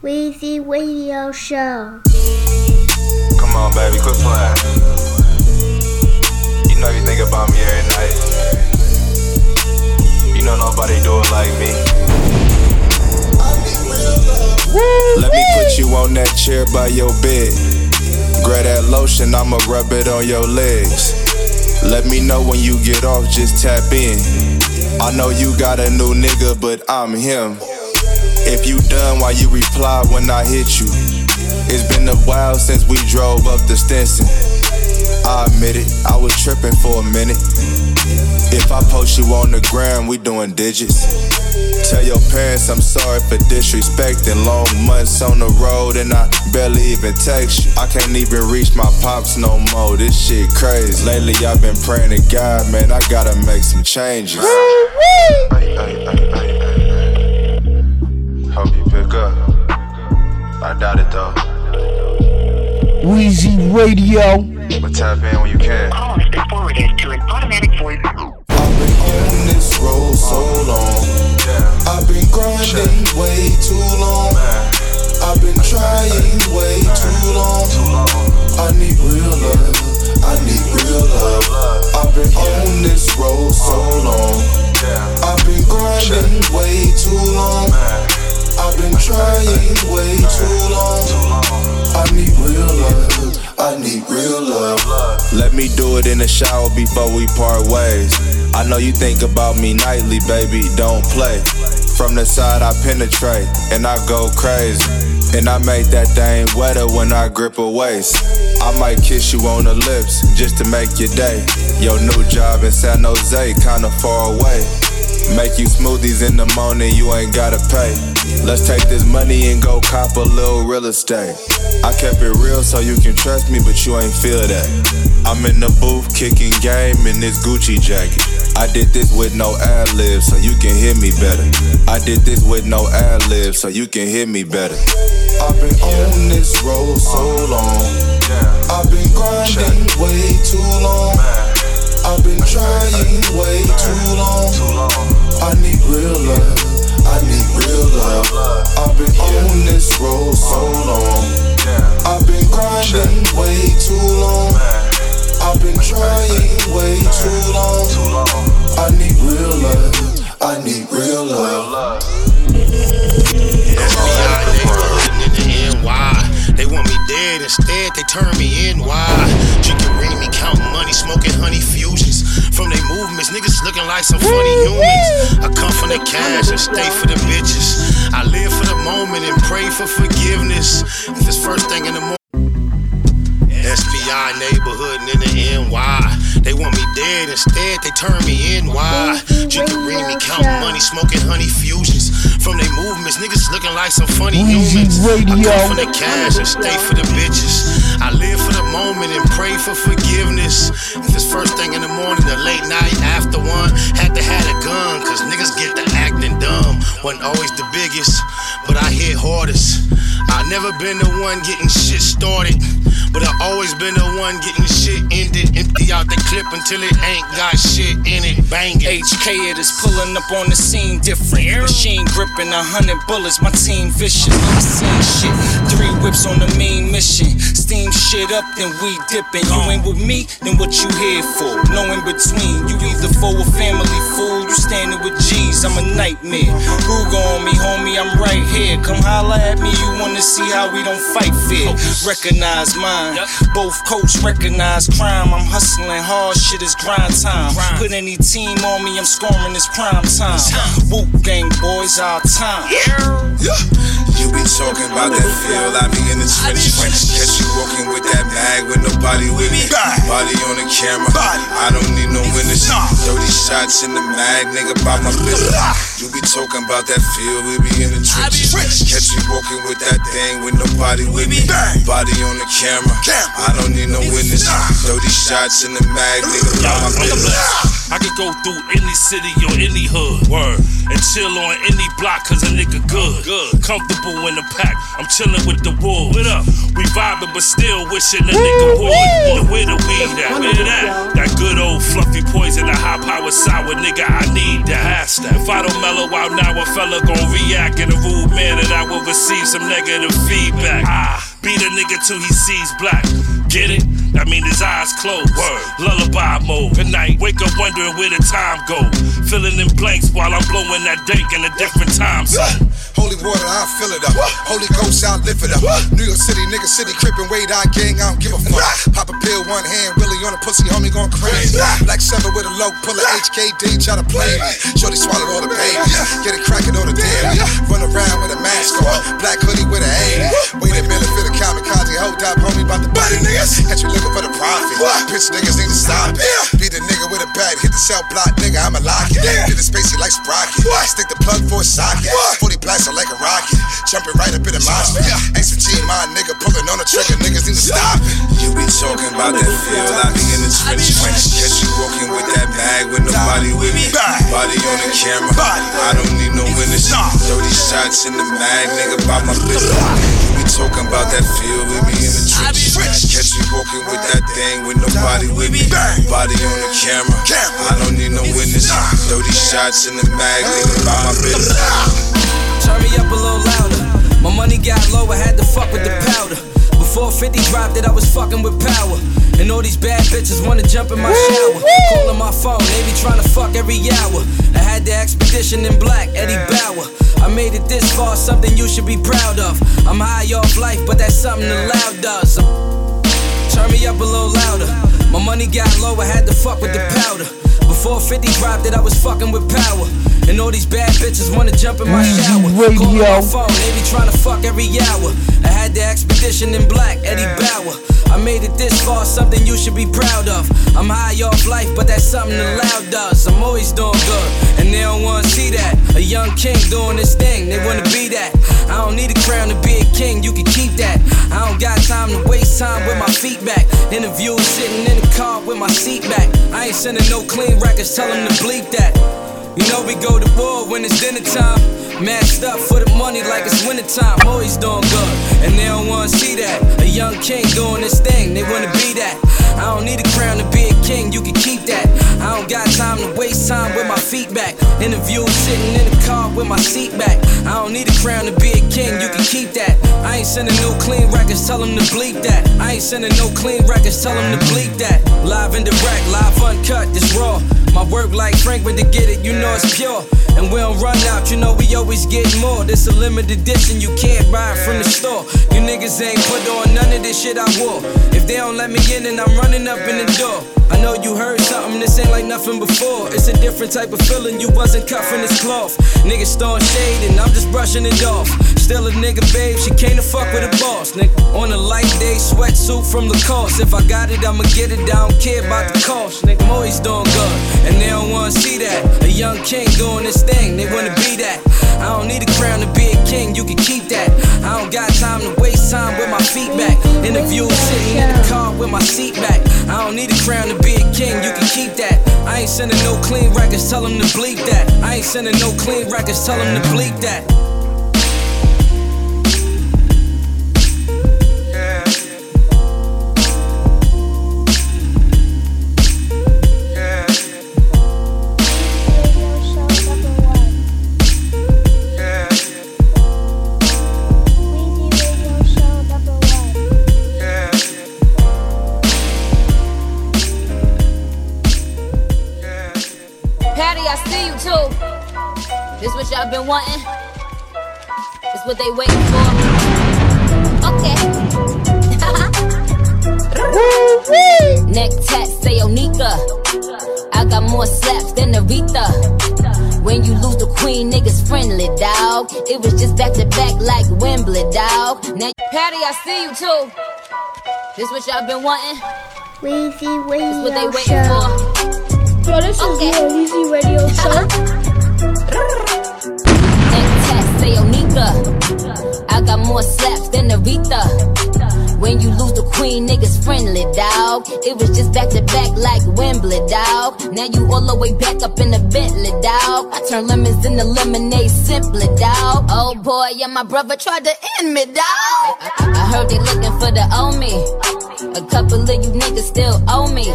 Weezy Radio Show. Come on, baby, quit playing. You know you think about me every night. You know nobody do it like me. Let me put you on that chair by your bed. Grab that lotion, I'ma rub it on your legs. Let me know when you get off, just tap in. I know you got a new nigga, but I'm him. If you done, why you reply when I hit you? It's been a while since we drove up the Stinson. I admit it, I was tripping for a minute. If I post you on the ground, we doing digits. Tell your parents I'm sorry for disrespecting. Long months on the road and I barely even text you. I can't even reach my pops no more. This shit crazy. Lately I've been praying to God, man. I gotta make some changes. Hope you pick up. I doubt it though. Weezy Radio. But tap in when you can. Call has been forwarded to an automatic voice. I've been on this road so long. Yeah. I've been grinding way too long. I've been trying way too long. Too long. I need real love. I need real love. I've been on this road so uh, long. Yeah. I've been grinding way too long. I've been trying way too long. I need real love. I need real love. Let me do it in the shower before we part ways. I know you think about me nightly, baby, don't play. From the side I penetrate and I go crazy. And I make that thing wetter when I grip a waist. I might kiss you on the lips just to make your day. Your new job in San Jose, kinda far away. Make you smoothies in the morning, you ain't gotta pay. Let's take this money and go cop a little real estate. I kept it real so you can trust me, but you ain't feel that. I'm in the booth kicking game in this Gucci jacket. I did this with no ad libs, so you can hear me better. I did this with no ad libs, so you can hear me better. I've been on this road so long. I've been grinding way too long. I've been trying way too long. I need real love. I need real love. I've been on this road so uh-huh. long. I've been grinding way too long. I've been trying way too long. I need real love. I need real love. FBI neighborhood in the NY. They want me dead, instead they turn me in. Why? Drinking Remy, counting money, smoking honey fusions. From they movements, niggas looking like some funny humans. I come from the cash and stay for the bitches. I live for the moment and pray for forgiveness. If it's first thing in the morning. SPI neighborhood in the NY. They want me dead, instead they turn me in. Why? Drinking Remy, counting money, smoking honey fusions. From they movements, niggas looking like some funny humans. I come from the cash and stay for the bitches. I live for the moment and pray for forgiveness. If it's first thing in the morning or late night after one, had to have a gun, cause niggas get to acting dumb. Wasn't always the biggest, but I hit hardest. I never been the one getting shit started, but I always been the one getting shit ended. Empty out the clip until it ain't got shit in it. Bang it. HK it is pulling up on the scene different. Machine gripping a hundred bullets, my team vicious. I seen shit, three whips on the main mission. Steam shit up, then we dipping. You ain't with me, then what you here for? No in between. You either foe or family fool. You standing with G's, I'm a nightmare. Ruger on me, homie, I'm right here. Come holla at me, you wanna see how we don't fight fair. Recognize mine. Both coats recognize crime. I'm hustling hard, shit is grind time. Put any team on me, I'm scoring this prime time. Whoop gang boys, our time. Yeah. You be talking about that feel, I be in the trench. Catch you walking with that bag with nobody with me. Body on the camera, I don't need no witness. 30 shots in the mag, nigga, by my business. You be talking about that feel, we be in the trenches. Catch you walking with that thing with nobody with me. Body on the camera, I don't need no witness. 30 shots in the mag, nigga, by my business. I could go through any city or any hood. Word. And chill on any block, cause a nigga good. Good. Comfortable in the pack. I'm chilling with the wolves. What up? We vibing, but still wishing a nigga would. Where the weed at? Where that? That good old fluffy poison, the high power sour nigga, I need that. If I don't mellow out now, a fella gon' react in a rude manner that will receive some negative feedback. Ah, beat a nigga till he sees black. Get it? That mean his eyes closed. Word. Lullaby mode. Good night. Wake up wondering where the time go. Filling in blanks while I'm blowing that dank in a different time zone. Holy water, I fill it up. Holy Ghost, I lift it up. New York City, nigga, city, crippin', wait, I gang, I don't give a fuck. Pop a pill, one hand, Willie on a pussy, homie going crazy. Black seven with a low, pull a HKD, try to play me. Shorty swallowed all the babies, get it crackin' all the daily. Run around with a mask on, black hoodie with a A. Wait a minute for the kamikaze, hold up, homie, about the body niggas. Got you looking for the profit. Bitch niggas need to stop it. Beat a nigga with a bat, hit the cell block, nigga, I'ma lock it. Get the spacey like Sprocket. Stick the plug for a socket. 40 blast like a rocket. Jumping right up in the mosh pit. Extra G, my nigga, pulling on the trigger. Niggas need to stop it. You be talking about that feel, I be in the trenches. Catch you walking with that bag with nobody with me. Body on the camera. I don't need no witness. 30 shots in the mag, nigga, by my business. You be talking about that feel with me in the Catch you walking with that thing with nobody with me. Body on the camera. I don't need no witness. 30 shots in the mag, nigga, by my business. Turn me up a little louder. My money got low, I had to fuck with the powder. Before 50 dropped it, I was fucking with power. And all these bad bitches wanna jump in my shower. Calling my phone, they be trying to fuck every hour. I had the expedition in black, Eddie Bauer. I made it this far, something you should be proud of. I'm high off life, but that's something the loud does. Turn me up a little louder. My money got low, I had to fuck with the powder. Before 50 dropped it, I was fucking with power. And all these bad bitches wanna jump in my mm, shower. Calling my phone, they be trying to fuck every hour. I had the expedition in black, Eddie Bauer. I made it this far, something you should be proud of. I'm high off life, but that's something the loud does. I'm always doing good, and they don't wanna see that. A young king doing this thing, they wanna be that. I don't need a crown to be a king, you can keep that. I don't got time to waste time with my feet back. Interviews sitting in the car with my seat back. I ain't sending no clean records, tell them to bleep that. You know we go to war when it's dinner time. Mashed up for the money like it's wintertime. Always doing good, and they don't wanna see that. A young king doing this thing, they wanna be that. I don't need a crown to be a king, you can keep that. I don't got time to waste time with my feet back. Interviews sitting in the car with my seat back. I don't need a crown to be a king, you can keep that. I ain't sending no clean records, tell them to bleep that. I ain't sending no clean records, tell them to bleep that. Live and direct, live uncut, this raw. My work like Frank, Franklin to get it, you know it's pure. And we don't run out, you know we always get more. This a limited edition, you can't buy it from the store. You niggas ain't put on none of this shit I wore. If they don't let me in, then I'm running up in the door. I know you heard something, this ain't like nothing before. It's a different type of feeling, you wasn't cuffing this cloth. Niggas throwing shade and I'm just brushing it off. Still a nigga, babe, she came to fuck with a boss, nigga. On a light day, sweatsuit from the Lacoste. If I got it, I'ma get it, I don't care about the cost, nigga. I'm always doing good, and they don't wanna see that. A young king doing this thing, they wanna be that. I don't need a crown to be a king, you can keep that. I don't got time to waste time with my feet back. Interview sitting in the car with my seat back. I don't need a crown to be a king, you can keep that. I ain't sending no clean records, tell them to bleep that. I ain't sending no clean records, tell them to bleep that. This what y'all been wanting? This what they waiting for? Okay. Neck tat say Onika. I got more slaps than Aretha. When you lose the queen, niggas friendly, dog. It was just back to back like Wembley, dog. Now, Patty, I see you too. This what y'all been wanting? Weezy This is what they radio waiting show. for? Yo, this Okay. is your Weezy Radio Show. Tat say Onika. I got more slaps than Aretha. When you lose the queen, niggas friendly, dog. It was just back to back like Wembley, dog. Now you all the way back up in the Bentley, dog. I turn lemons into lemonade simply, dog. Oh boy, yeah, my brother tried to end me, dog. I, I, I heard they looking for the owe me. A couple of you niggas still owe me.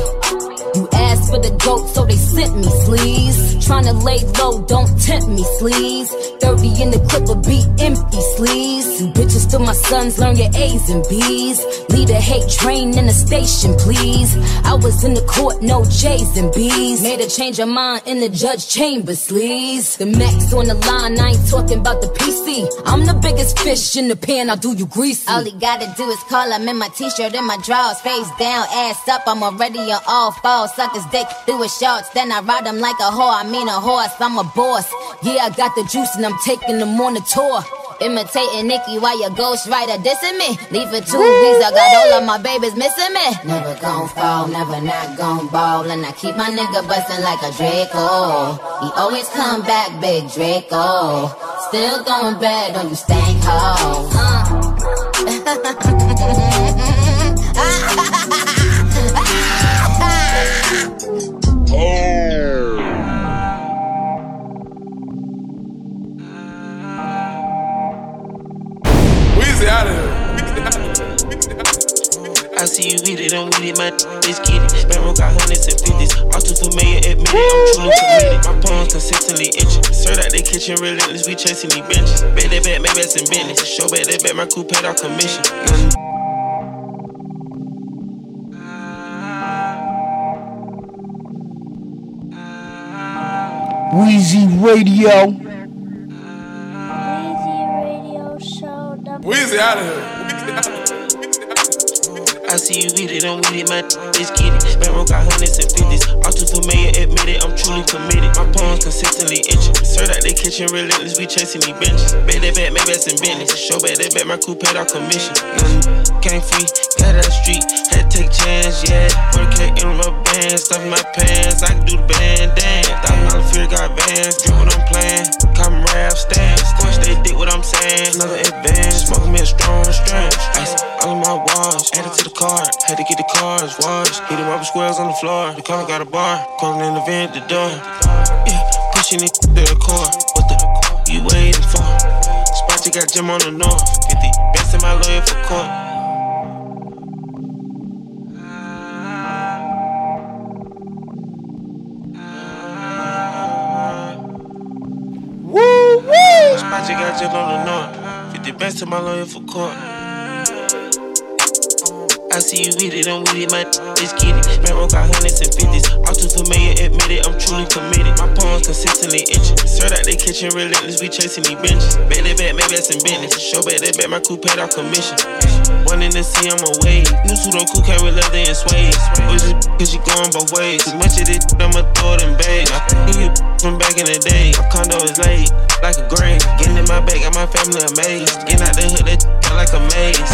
You asked for the goat, so they sent me, sleaze. Tryna lay low, don't tempt me, sleaze. 30 in the clip will be empty, sleaze. You bitches still my sons, learn your A's and B's. Lead a hate train in the station, please. I was in the court, no J's and B's. Made a change of mind in the judge chamber, sleaze. The max on the line, I ain't talking about the PC. I'm the biggest fish in the pan, I'll do you greasy. All he gotta do is call, I'm in my t-shirt and my drawers, face down, ass up, I'm already on all fours. Suckers dick through his shorts, then I ride him like a whore, I mean a horse, I'm a boss. Yeah, I got the juice and I'm taking them on the tour. Imitating Nicki while your ghostwriter dissing me. Leave it two weeks, I got all of my babies missing me. Never gon' fall, never not gon' ball. And I keep my nigga bustin' like a Draco. He always come back, big Draco. Still going bad on you stank hoe. Weezy I'm with it, my let's get it. Sparrow got hundreds and fifties. All too familiar, admit it, I'm truly committed. My palms consistently itching. Served out the kitchen, relentless, we chasing these benches. Bet that bet, maybe that's in business. Show bet that bet, my crew paid our commission. Nothing Weezy Radio. Weezy Radio Show. Number Weezy out of here. I see you with it, I'm with it, my let's get it. Sparrow got hundreds and fifties. All too familiar, admit it, I'm truly committed. My palms consistently itching. Served out the kitchen, relentless, we chasing these benches. Bet that bet, maybe that's in business. Show bet that bet, my crew paid our commission. Nothing came free, out the street, had to take chance, yeah. Work in my band, stuff my pants, I can do the band dance. Thousand dollar fear got vans, drink what I'm playing. Come rap stand, squash they dick what I'm saying. Another advance, smoking me a strong strand. Ice all of my walls, added to the card, had to get the cars washed. Hit them up squares on the floor, the car got a bar, calling in the vent the door. Yeah, pushing it to the core. What the you waiting for? Spot you got Jim on the north, 50 best in my lawyer for court. Woo woo! Spot you got Jim on the north, 50 best in my lawyer for court. I see you with it, I'm with it, my let's get it. Sparrow got hundreds and fifties. All too familiar, admit it, I'm truly committed. My palms consistently itching. Served out the kitchen, relentless, we chasing these benches. Bet that bet, maybe that's in business. Show bet that bet, my crew paid our commission. One in the sea, I'm away. New suit on cool, came leather and suede. Was just cause she going both ways. Too much of this, I'ma throw it in bag. I knew you from back in the day. My condo is late, like a grave. Getting in my bag, got my family amazed. Getting out the hood, that like a maze.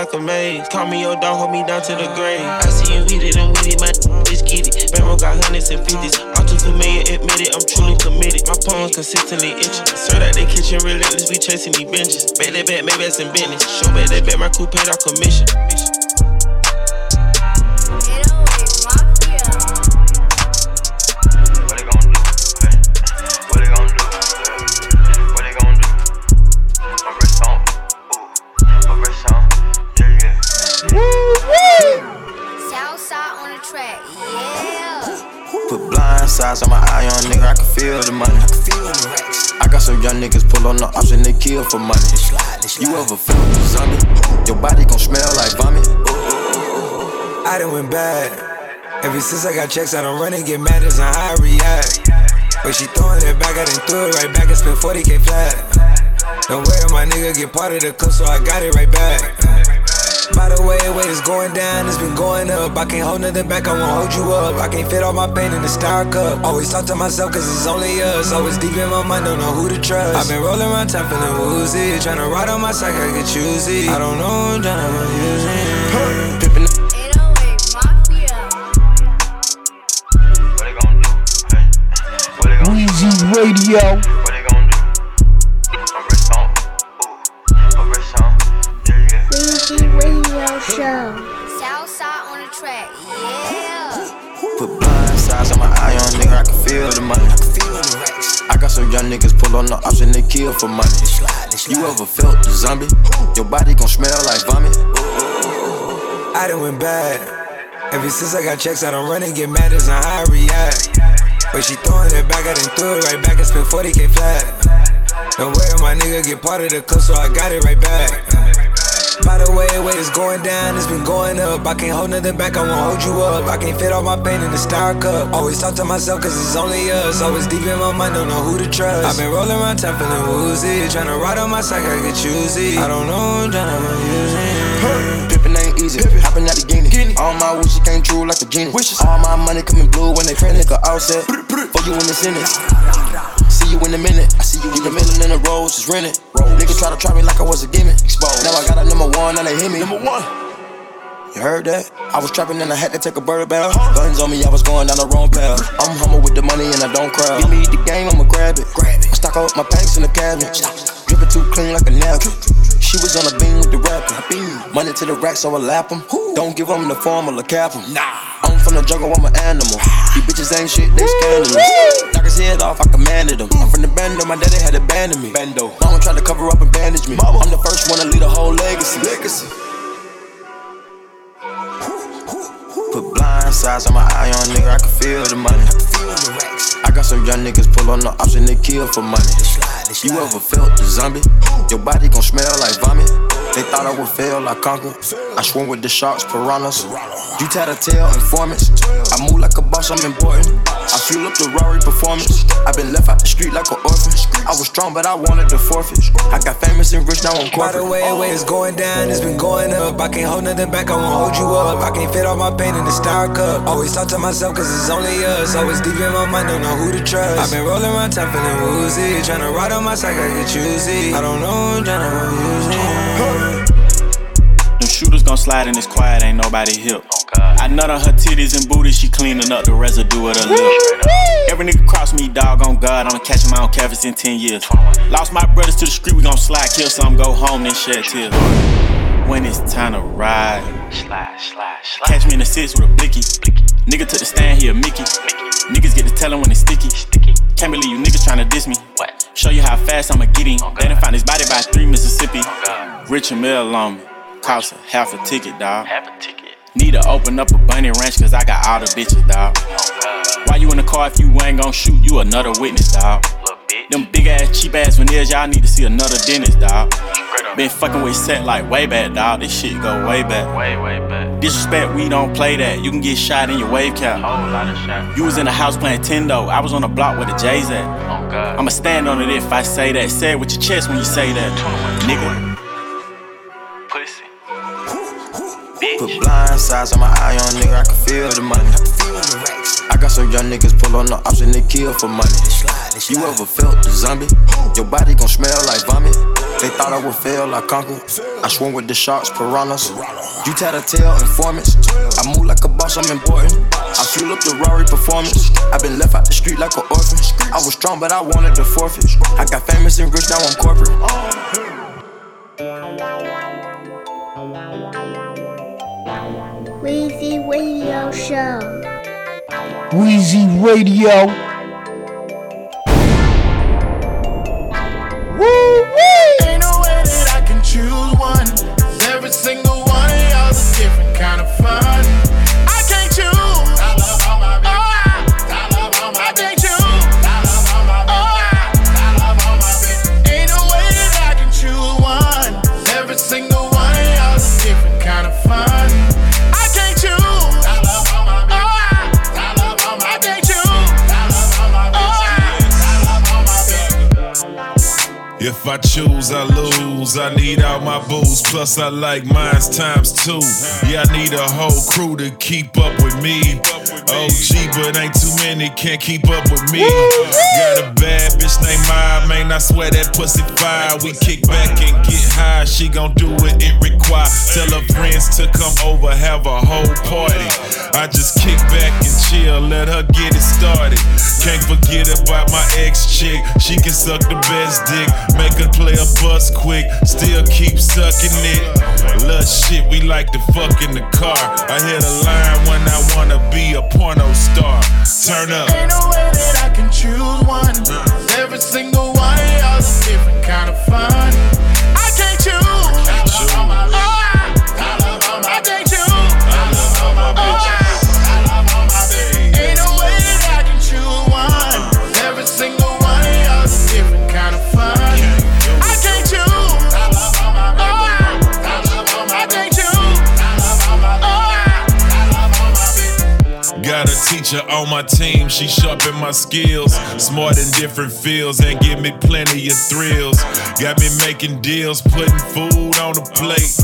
Like a maze. Call me your dog, hold me down to the grave. I see you with it, I'm with it, my let's get it. Sparrow got hundreds and fifties. All too familiar, admit it, I'm truly committed. My palms consistently itching. Served out the kitchen, relentless, we chasing these benches. Bet that bet, maybe that's in business. Show bet that bet, my crew paid our commission. On my eye on nigga, I can feel the money. I got some young niggas pull on the and they kill for money. You ever feel the zombie? Your body gon' smell like vomit. I done went bad. Ever since I got checks, I don't run and get mad as on how I react. But she throwing it back, I done threw it right back and spent 40k flat. Don't worry, my nigga get part of the cup, so I got it right back. By the way, the way it's going down, it's been going up. I can't hold nothing back, I won't hold you up. I can't fit all my pain in the star cup. Always talk to myself, cause it's only us. Always deep in my mind, don't know who to trust. I've been rolling around time, feeling woozy. Tryna ride on my side, I get choosy. I don't know, I'm tryna use it. Drippin' Weezy Radio. show. Southside on the track, yeah. Put blind sides on my eye on nigga, I can feel the money. I can feel the racks. I got some young niggas pull on the option, they kill for money. You ever felt the zombie? Your body gon' smell like vomit. I done went bad. Ever since I got checks, I don't run and get mad, it's not how I react. But she throwing it back, I done threw it right back and spent 40k flat. No way my nigga get part of the club, so I got it right back. By the way, way it's going down, it's been going up. I can't hold nothing back, I won't hold you up. I can't fit all my pain in the star cup. Always talk to myself, cause it's only us. Always deep in my mind, don't know who to trust. I've been rolling around town feeling woozy. Tryna ride on my side, I get choosy. I don't know, I'm tryna use it. Drippin' ain't easy, hoppin' out the guinea. All my wishes came true like a genie. All my money coming blue when they print nigga offset. For you in the sentence. In a minute. I see you in the middle in the roads, just rented. Niggas try to try me like I was a gimmick. Exposed. Now I got a number one and they hit me. Number one. You heard that? I was trapping and I had to take a bird bath. Uh-huh. Guns on me, I was going down the wrong path. I'm humble with the money and I don't cry. Give me the game, I'ma grab it. Grab it. I stock up my packs in the cabinet. Drippin' too clean like a napkin. She was on a beam with the rapper. Money to the rack, so I lap 'em. Don't give 'em the formula, cap 'em. Nah. I'm from the jungle, I'm an animal. These bitches ain't shit, they scandalous. Knock his head off, I commanded them. I'm from the bando, my daddy had abandoned me. Bando. Mama tried to cover up and bandage me. I'm the first one to lead a whole legacy. Legacy. Put blind sides on my eye on nigga, I can feel the money. I got some young niggas pull on the and they kill for money. You ever felt the zombie? Your body gon' smell like vomit. They thought I would fail, I conquered. I swim with the sharks, piranhas. You tail informants. I move like a boss, I'm important. I fuel up the Rari performance. i been left out the street like an orphan. I was strong, but I wanted to forfeit. I got famous and rich, now I'm corporate. By the way, way it's going down, it's been going up. I can't hold nothing back, I won't hold you up. I can't fit all my pain in the star cup. Always talk to myself, cause it's only us. Always deep in my mind, don't know who to trust. I've been rolling my town feeling woozy. Tryna ride on my side, I get choosy. I don't know, I'm tryna use it. Them shooters gon' slide in this quiet, ain't nobody hip. I nut on her titties and booty, she cleaning up the residue of the lip. Every nigga cross me, dog on God, I'ma catch him out canvas in 10 years. Lost my brothers to the street, we gon' slide, kill some, go home, then shed tears. When it's time to ride, slide, slide, slide. Catch me in the six with a blicky. blicky. Nigga took the stand, here, a Mickey. Niggas get to tellin' when it's sticky. Can't believe you niggas tryna diss me. What? Show you how fast I'ma get him. Oh, they done found his body by three Mississippi. Oh, Rich and Mel on me. Cost a half a ticket, dawg. Half a ticket. Need to open up a bunny ranch, cause I got all the bitches, dawg. Oh, Why you in the car if you ain't gon' shoot? You another witness, dawg. Them big ass, cheap ass veneers, y'all need to see another dentist, dawg. Been fucking with set like way back, dawg. This shit go way back. Way, way back. Disrespect, we don't play that. You can get shot in your wave cap. Whole lot of shot. You was in the house playing Tendo. I was on the block where the J's at. Oh, God. I'ma stand on it if I say that. Say it with your chest when you say that. Nigga. Put blind sides on my eye on nigga, I can feel the money. I got some young niggas pull on the and they kill for money. You ever felt the zombie? Your body gon' smell like vomit. They thought I would fail, I conquered. I swim with the sharks, piranhas. You tail informants. I move like a boss, I'm important. I fuel up the Rari performance. i been left out the street like an orphan. I was strong, but I wanted to forfeit. I got famous and rich, now I'm corporate. Weezy Radio Show. Weezy Radio. If I choose, I lose. I need all my booze, plus I like mines times two. Yeah, I need a whole crew to keep up with me. OG, but ain't too many can't keep up with me. Got a bad bitch named Maya, man. I swear that pussy fire. We kick back and get high. She gon' do what it require. Tell her friends to come over, have a whole party. I just kick back and chill, let her get it started. Can't forget about my ex chick. She can suck the best dick. Make her play a bus quick, still keep sucking it. Love shit, we like to fuck in the car. I hit a line when I wanna be a porno star. Turn up. Ain't no way that I can choose one. Every single one of y'all's a different kind of fun. On my team, she sharpen my skills. Smart in different fields and give me plenty of thrills. Got me making deals, putting food on the plate.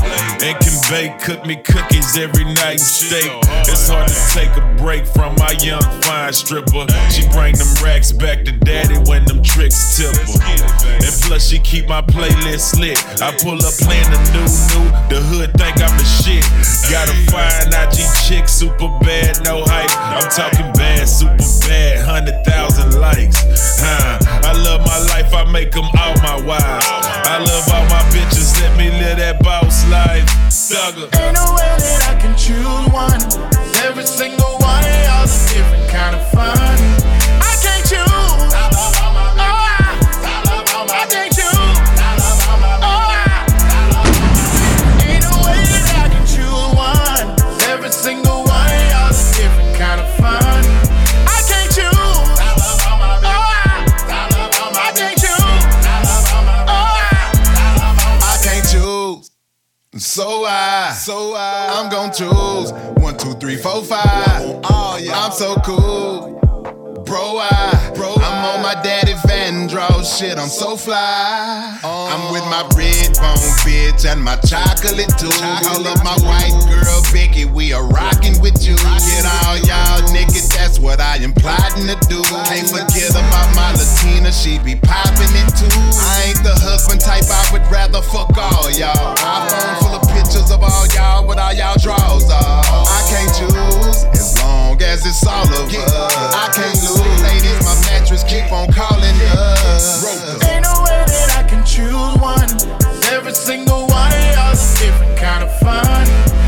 And can bake, cook me cookies every night and steak. It's hard to take a break from my young fine stripper. She bring them racks back to daddy when them tricks tip her. And plus she keep my playlist lit. I pull up playing the new new. The hood think I'm the shit. Got a fine IG chick, super bad, no hype. I'm talking bad, super bad, hundred thousand likes. Huh. I love my life, I make them all my wives. I love all my bitches, let me live that boss life. Thugger. Ain't no way that I can choose one. Every single one of y'all's a different kind of fun. So I, so I, I'm gon' choose. One, two, three, four, five. Oh yeah, I'm so cool, bro. I, bro, I'm on my daddy Van Draw shit. I'm so fly. I'm with my oh. red bone bitch and my chocolate too. Call up my white girl Becky. We are rocking with you. Get all y'all niggas. That's what I am plotting to do. Can't forget about my Latina. She be popping it too. I ain't the husband type. I would rather fuck all y'all. iPhone full of pictures of all y'all with all y'all draws off. I can't choose as long as it's all of us. I can't lose, ladies. My mattress keep on calling us. Ain't no way that I can choose one. Every single one of y'all's a different kind of fun.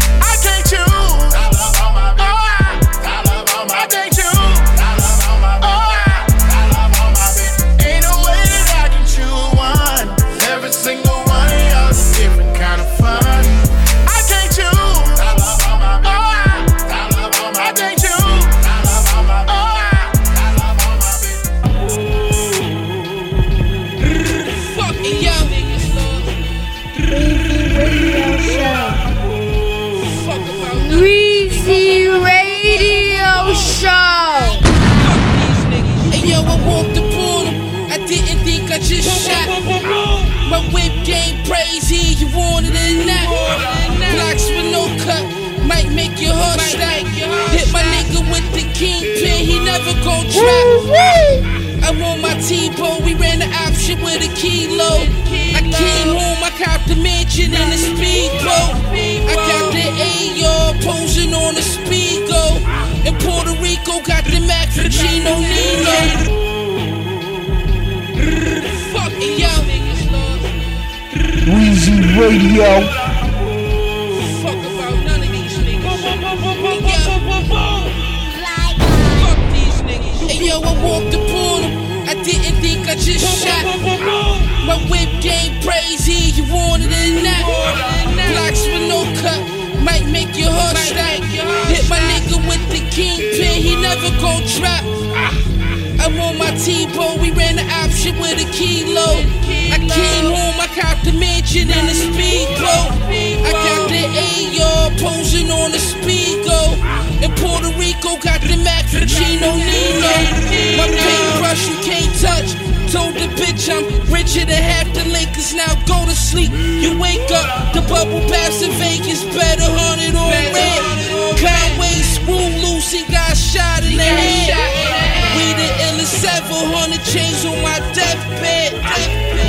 Make your heart stop. Hit my nigga with the kingpin, he never gon' trap. I'm on my T-bone, we ran the option with a kilo. I came home, I caught the mansion in a speedboat. I got the AR posing on a speedgo. In Puerto Rico, got the Mac from Gino Nino. Fucking yo. Weezy Radio. Yo, I walked the portal. I didn't think I just shot. My whip game crazy, you want it or not. Blocks with no cut might make your heart stop. Hit my nigga with the kingpin, he never gon' drop. I'm on my T-bone, we ran the option with a kilo. I came home, I caught the mansion in a speedboat. I got the AR posing on a speedgo. In Puerto Rico, got the Mac Gino Nino. My paintbrush you can't touch. Told the bitch I'm richer than half the Lakers. Now go to sleep. You wake up, the bubble baths in Vegas, better hundred on red. Conway screw loose, he got shot in the head. We the illest 700 chains on my deathbed. deathbed.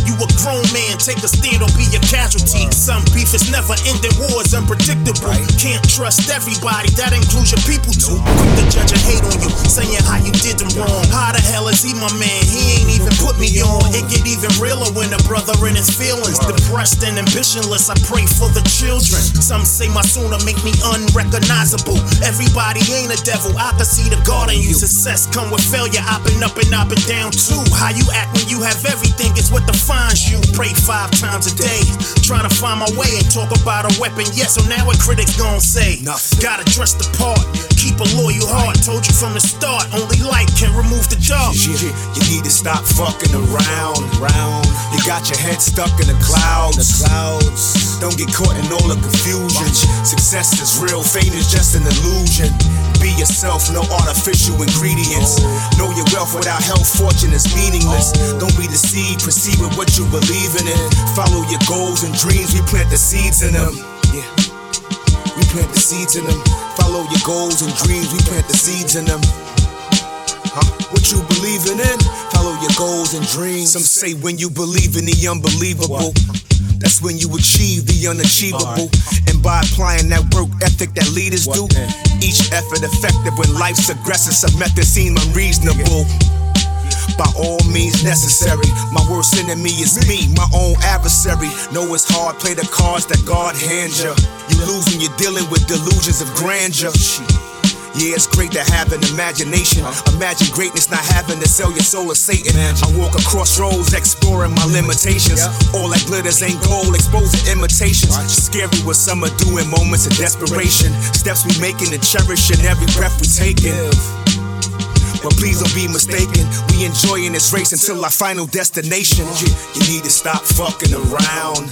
A grown man, take a stand or be a casualty. Some beef is never ending, war is unpredictable. Can't trust everybody, that includes your people too. Quick to judge and hate on you, saying how you did them wrong. How the hell is he my man? He ain't even put me on. It get even realer when a brother in his feelings. Depressed and ambitionless, I pray for the children. Some say my sooner make me unrecognizable. Everybody ain't a devil, I can see the God in you. Success come with failure, I've been up and I've been down too. How you act when you have everything is what defines you. Pray five times a day, trying to find my way and talk about a weapon. Yeah, so now what critics gon' say? Gotta dress the part, keep a loyal heart. Told you from the start, only light can remove the dark. Yeah, you need to stop fucking around. Round. You got your head stuck in the clouds. The clouds. Don't get caught in all the confusion. Success is real, fame is just an illusion. Be yourself, no artificial ingredients. Oh. Know your wealth without health, fortune is meaningless. Oh. Don't be deceived, proceed with what you believe in it. Follow your goals and dreams, we plant the seeds in them. Yeah. We plant the seeds in them. Follow your goals and dreams, we plant the seeds in them. Huh? What you believing in? Follow your goals and dreams. Some say when you believe in the unbelievable. That's when you achieve the unachievable. And by applying that work ethic that leaders do, each effort effective when life's aggressive, some methods seem unreasonable. By all means necessary. My worst enemy is me, my own adversary. Know it's hard, play the cards that God hands you. You lose when you're dealing with delusions of grandeur. Yeah, it's great to have an imagination. Imagine greatness not having to sell your soul to Satan. I walk across roads, exploring my limitations. All that glitters ain't gold, exposing imitations. Scary what some are doing, moments of desperation. Steps we making and cherishing every breath we taking. But please don't be mistaken. We enjoying this race until our final destination. You, you need to stop fucking around.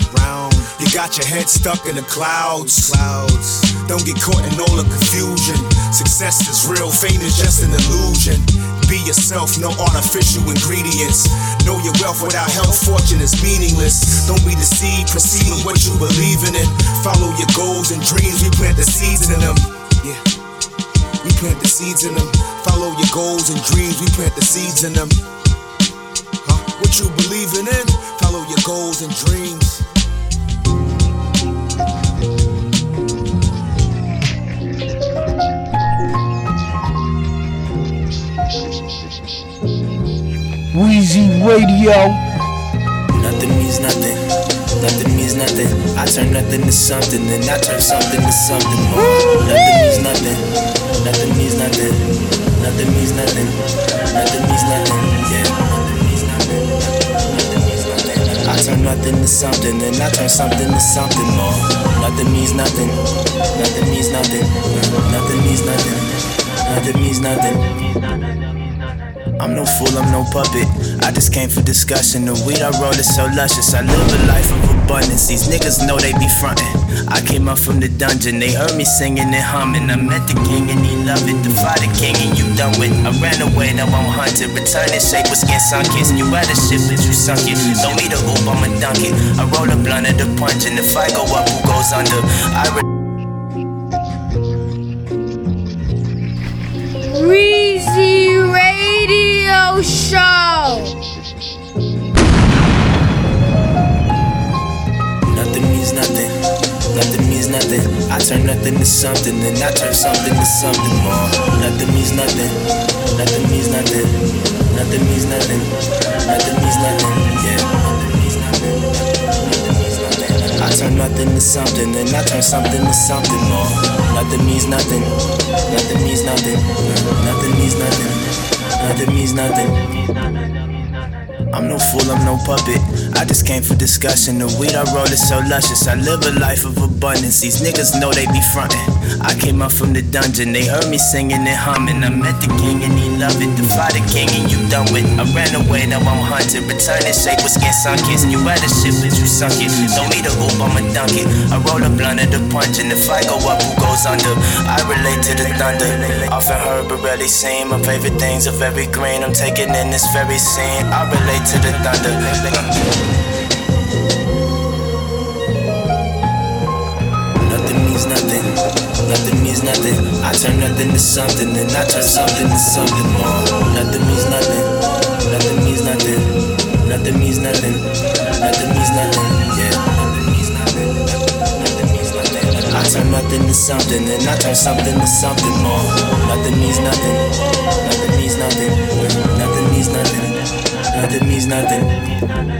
You got your head stuck in the clouds. Clouds. Don't get caught in all the confusion. Success is real, fame is just an illusion. Be yourself, no artificial ingredients. Know your wealth without health, fortune is meaningless. Don't be deceived, proceed with what you believe in it. Follow your goals and dreams, we plant the seeds in them. Yeah. We plant the seeds in them. Follow your goals and dreams, we plant the seeds in them. Huh? What you believing in? Follow your goals and dreams. Weezy Radio. Nothing means nothing. Nothing means nothing. I turn nothing to something, then I turn something to something more. Nothing means nothing. Nothing means nothing. Nothing means nothing. Nothing means nothing. Yeah. I turn nothing to something, then I turn something to something more. Nothing means nothing. Nothing means nothing. Nothing means nothing. Nothing means nothing. I'm no fool, I'm no puppet. I just came for discussion. The weed I roll is so luscious. I live a life of abundance. These niggas know they be frontin'. I came up from the dungeon, they heard me singing and humming. I met the king and he loved it. Defy the king and you done with. I ran away, now I'm hunted. Return in shape with skin sunk kiss. You a ship, but you sunk it. Don't me the oop, I'ma dunk it. I roll a blunt of the punch, and if I go up, who goes under? I re- Weezy Radio Show. Means nothing. Nothing means nothing. I turn nothing to something, then I turn something to something more. Nothing means nothing. Nothing means nothing. Nothing means nothing. Nothing means nothing. Yeah. Nothing means nothing. Nothing means nothing. I turn nothing to something, then I turn something to something more. Nothing means nothing. Nothing means nothing. Nothing means nothing. Nothing means nothing. I'm no fool, I'm no puppet. I just came for discussion. The weed I roll is so luscious. I live a life of abundance. These niggas know they be frontin'. I came up from the dungeon, they heard me singing and humming. I met the king and he loved it. Defy the king and you done with. I ran away, now I'm hunted. Return in shape with skin sunk kiss. You had a ship, but you sunk it. Don't me the oop, I'ma dunk it. I roll a blunt of the punch, and if I go up, who goes under? I relate to the thunder. Often heard, but rarely seen. My favorite things are very green. I'm taking in this very scene. I relate to the thunder. Nothing means nothing. Nothing means nothing. I turn nothing to something, then I turn something to something more. Nothing means nothing. Nothing means nothing. Nothing means nothing. Nothing means nothing. Yeah. I turn nothing to something, then I turn something to something more. Nothing means nothing. Nothing means nothing. Nothing means nothing.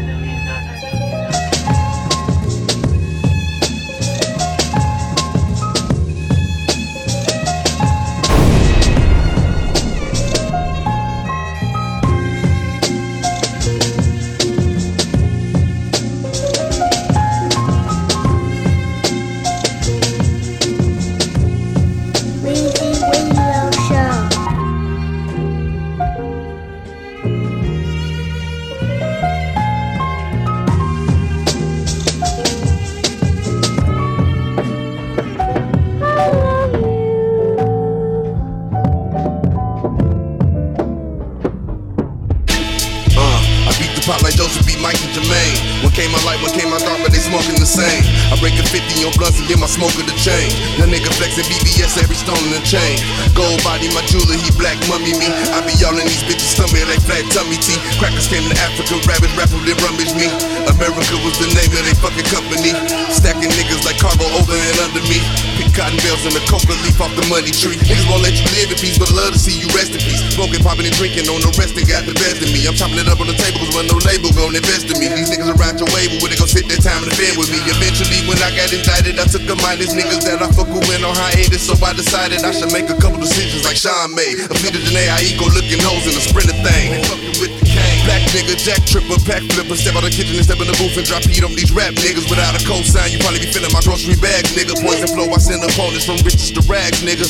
Smoker the chain. The nigga flexing BBS every stone in the chain. Gold body, my jeweler, he black mummy me. I be y'all in these bitches' stomach like flat tummy tea. Crackers came to Africa, rabbit rapper, they rummage me. America was the name of they fucking company. Stacking niggas like cargo over and under me. Pick cotton bells and the coca leaf off the money tree. Niggas won't let you live in peace, but love to see you rest in peace. Smoking, popping, and drinking on the rest and got the best of me. I'm chopping it up on the table, cause when no label gon' invest in me. These niggas around your way, but when they gon' sit their time in the bed with me. Eventually, when I got indicted, I took a minus niggas that I fuck with went on hiatus. So I decided I should make a couple decisions like Sean made. A Peter Janae, I eco looking hoes in a sprinter thing. Fucking with the cane. Black nigga, jack tripper, pack flipper. Step out the kitchen and step in the booth and drop heat on these rap niggas. Without a cosign, you probably be filling my grocery bags, nigga. Poison flow, I send opponents from riches to rags, nigga.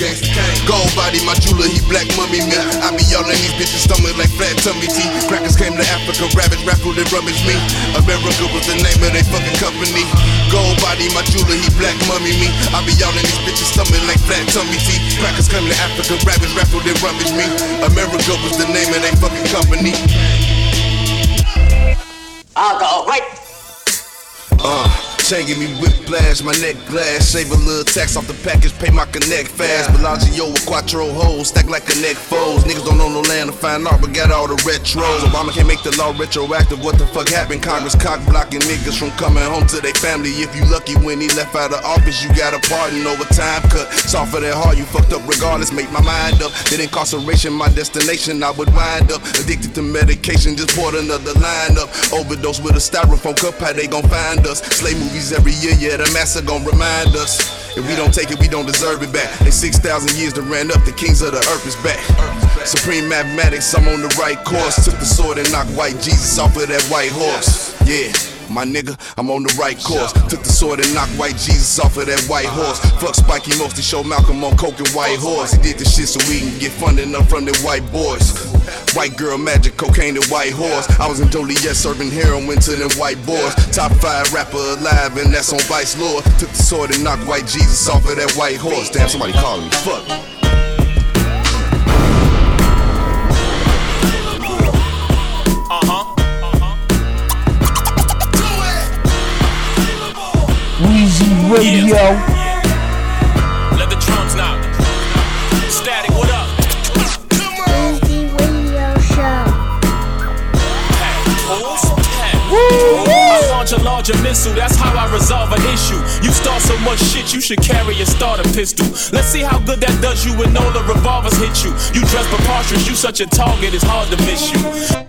Gold body, my jeweler, he black mummy me. I be all in these bitches' stomach like flat tummy tea. Crackers came to Africa, rabbit raffled and rummaged me. America was the name of they fucking company. Gold body, my jeweler, he black mummy me. I be all in these bitches' stomach like flat tummy tea. Crackers come to Africa, rabbit raffled and rummaged me. America was the name of they fucking company. Alcohol, right? Uh, chain give me whiplash, my neck glass. Save a little tax off the package, pay my connect fast. Bellagio with quattro holes, stack like a connect foes. Niggas don't know no land to find art, but got all the retros. Obama can't make the law retroactive. What the fuck happened? Congress cock blocking niggas from coming home to their family. If you lucky when he left out of office, you got a pardon over time cut. Soft for that hard, you fucked up regardless. Make my mind up. Then incarceration, my destination, I would wind up. Addicted to medication, just poured another line up. Overdose with a styrofoam cup, how they gon' find us? Slay every year, yeah, the master gon' remind us. If we don't take it, we don't deserve it back. They 6,000 years to ran up, the kings of the earth is back. Supreme mathematics, I'm on the right course. Took the sword and knocked white Jesus off of that white horse. Yeah. My nigga, I'm on the right course. Took the sword and knocked white Jesus off of that white horse. Fuck Spike Lee mostly show Malcolm on coke and white horse. He did this shit so we can get funding up from the white boys. White girl magic, cocaine and white horse. I was in Joliet serving heroin to them white boys. Top five rapper alive, and that's on Vice Lord. Took the sword and knocked white Jesus off of that white horse. Damn, somebody calling me. Fuck. Weezy Radio. Let the drums knock. Static, what up? Weezy Radio Show. I launch a larger missile, that's how I resolve an issue. You start so much shit, you should carry a starter pistol. Let's see how good that does you when all the revolvers hit you. You dress preposterous, you such a target, it's hard to miss you.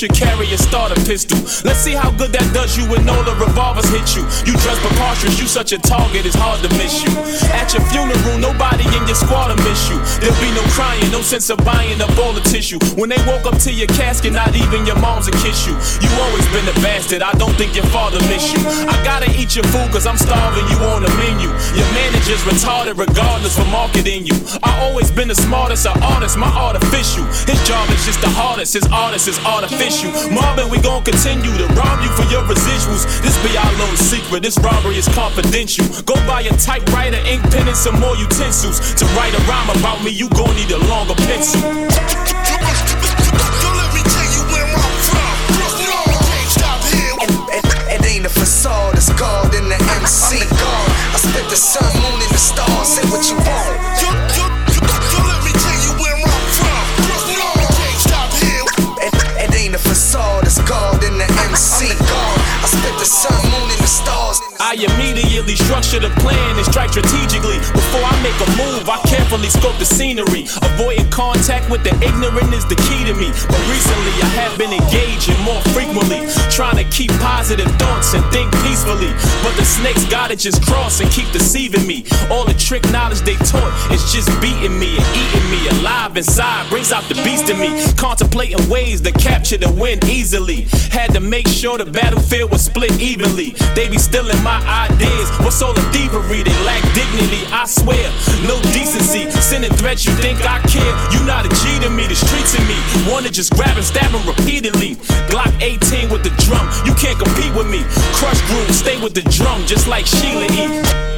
Should carry a starter pistol. Let's see how good that does you when all the revolvers hit you. You dress preposterous. You such a target, it's hard to miss you. At your funeral, nobody in your squad will miss you. There'll be no crying, no sense of buying up all the tissue. When they woke up to your casket, not even your moms will kiss you. You always been a bastard, I don't think your father miss you. I gotta eat your food cause I'm starving you on the menu. Your manager's retarded regardless for marketing you. I always been the smartest of artists, my artificial. His job is just the hardest, his artist is artificial. Marvin, we gon' continue to rob you for your residuals. This be our little secret, this robbery is confidential. Go buy a typewriter, ink pen, and some more utensils. To write a rhyme about me, you gon' need a longer pencil. It ain't a facade, it's God in the MC. I spit the sun, moon, and the stars. Say what you want. Sun, moon, and. I immediately structure the plan and strike strategically. Before I make a move, I carefully scope the scenery. Avoiding contact with the ignorant is the key to me. But recently, I have been engaging more frequently, trying to keep positive thoughts and think peacefully. But the snakes gotta just cross and keep deceiving me. All the trick knowledge they taught is just beating me and eating me alive inside. Brings out the beast in me. Contemplating ways to capture the win easily. Had to make sure the battlefield was split evenly. They be stealing my ideas. What's all the thievery? They lack dignity, I swear. No decency. Sending threats, you think I care? You not a G to me, the streets in me. Wanna just grab and stab him repeatedly. Glock 18 with the drum, you can't compete with me. Krush Groove, stay with the drum, just like Sheila E.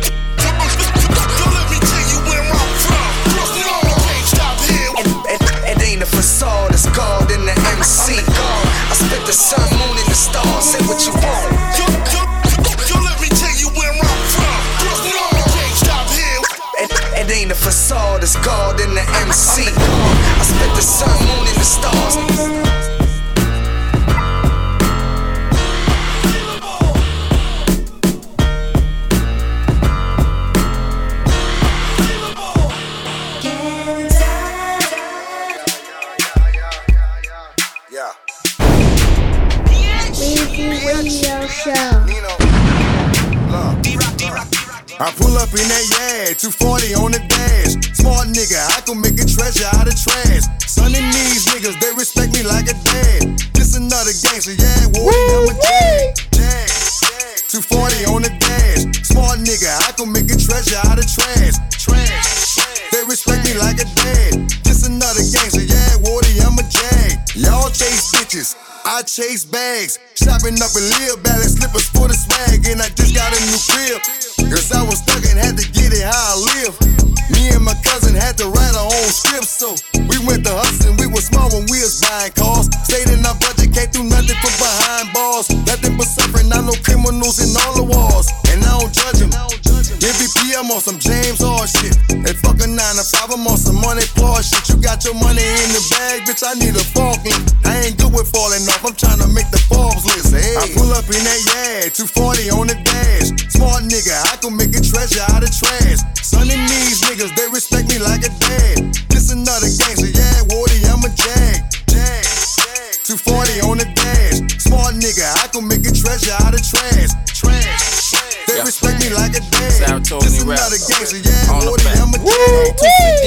It, it ain't a facade, it's God in the MC. I spit the sun, moon, and the stars. Say what you want. God in the MC. I spit the sun, moon, and the stars.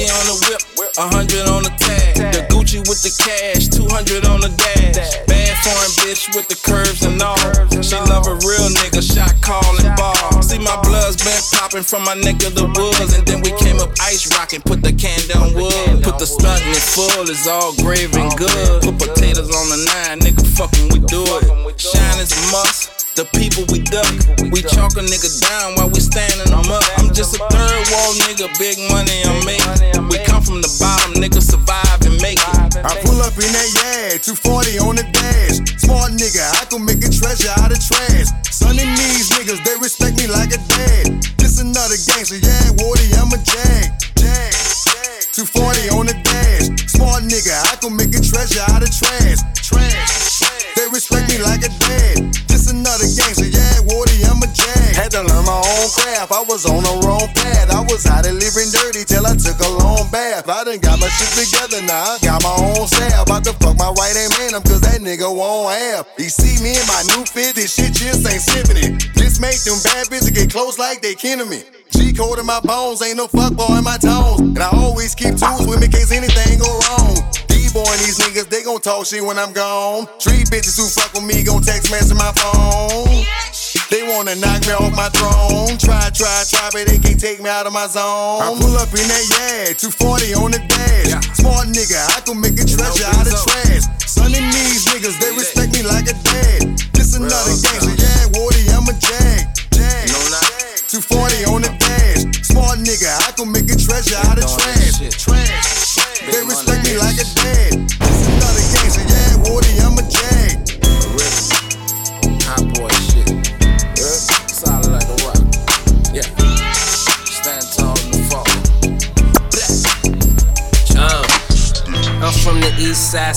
250 on the whip, 100 on the tag. The Gucci with the cash, 200 on the dash. Bad foreign bitch with the curves and all. She love a real nigga, shot calling ball. See my blood's been popping from my neck of the woods, and then we came up ice rocking, put the can down wood. Put the stunt in it full, it's all grave and good. Put potatoes on the nine, nigga, fucking we do it. Shine is a must. The people we duck, we chalk a nigga down while we standing them up. I'm just a third wall nigga, big money I'm making. We come from the bottom, nigga, survive and make it. I pull up in that yard, 240 on the dash. Smart nigga, I can make a treasure out of trash. Son and these niggas, they respect me like a dad. This another gangster, yeah, Woody, I'm a jag. Jag. 240 on the dash. Smart nigga, I can make a treasure out of. Trash. To learn my own craft. I was on the wrong path. I was out of living dirty till I took a long bath. I done got my shit together now. I got my own staff. About to fuck my right hand man up cause that nigga won't have. He see me in my new fit, this shit just ain't it. Just make them bad bitches get close like they kin to me. G code in my bones, ain't no fuck boy in my tones. And I always keep tools with me case anything go wrong. D-boy and these niggas, they gon' talk shit when I'm gone. Street bitches who fuck with me gon' text message my phone. They wanna knock me off my throne. Try, try, try, but they can't take me out of my zone. I pull up in that yeah, 240 on the dash. Smart nigga, I can make a treasure out of trash. Son and these niggas, they respect me like a dad. This another gangster, yeah, Woody, I'm a jag. Jag. 240 on the dash. Smart nigga, I can make a treasure out of trash. Trash. They respect me like a dad.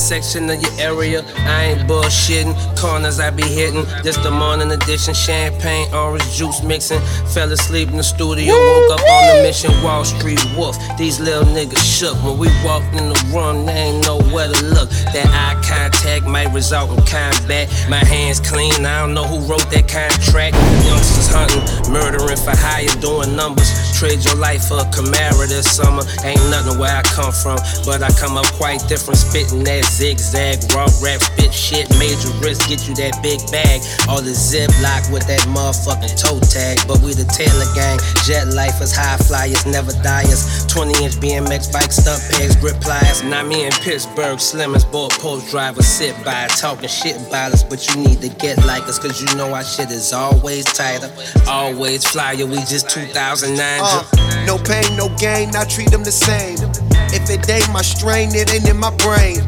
Section of your area. I ain't bullshitting. Corners I be hitting. Just the morning edition. Champagne, orange juice mixing. Fell asleep in the studio. Woke up on the mission. Wall Street Wolf. These little niggas shook. When we walked in the room, they ain't know where to look. That eye contact might result in combat. My hands clean. I don't know who wrote that contract. Youngsters hunting, murdering for hire, doing numbers. Trade your life for a Camaro this summer. Ain't nothing where I come from, but I come up quite different. Spitting that zigzag, raw rap, spit shit. Major risk, get you that big bag. All the ziplock with that motherfucking toe tag. But we the Taylor gang. Jet lifers, high flyers, never diers. 20 inch BMX bike, stunt pegs, grip pliers. Now me in Pittsburgh, slim as ball post driver, sit by talking shit about us. But you need to get like us, cause you know our shit is always tighter, always flyer. We just 2009. Uh, no pain, no gain, I treat them the same. If it ain't my strain, it ain't in my brain.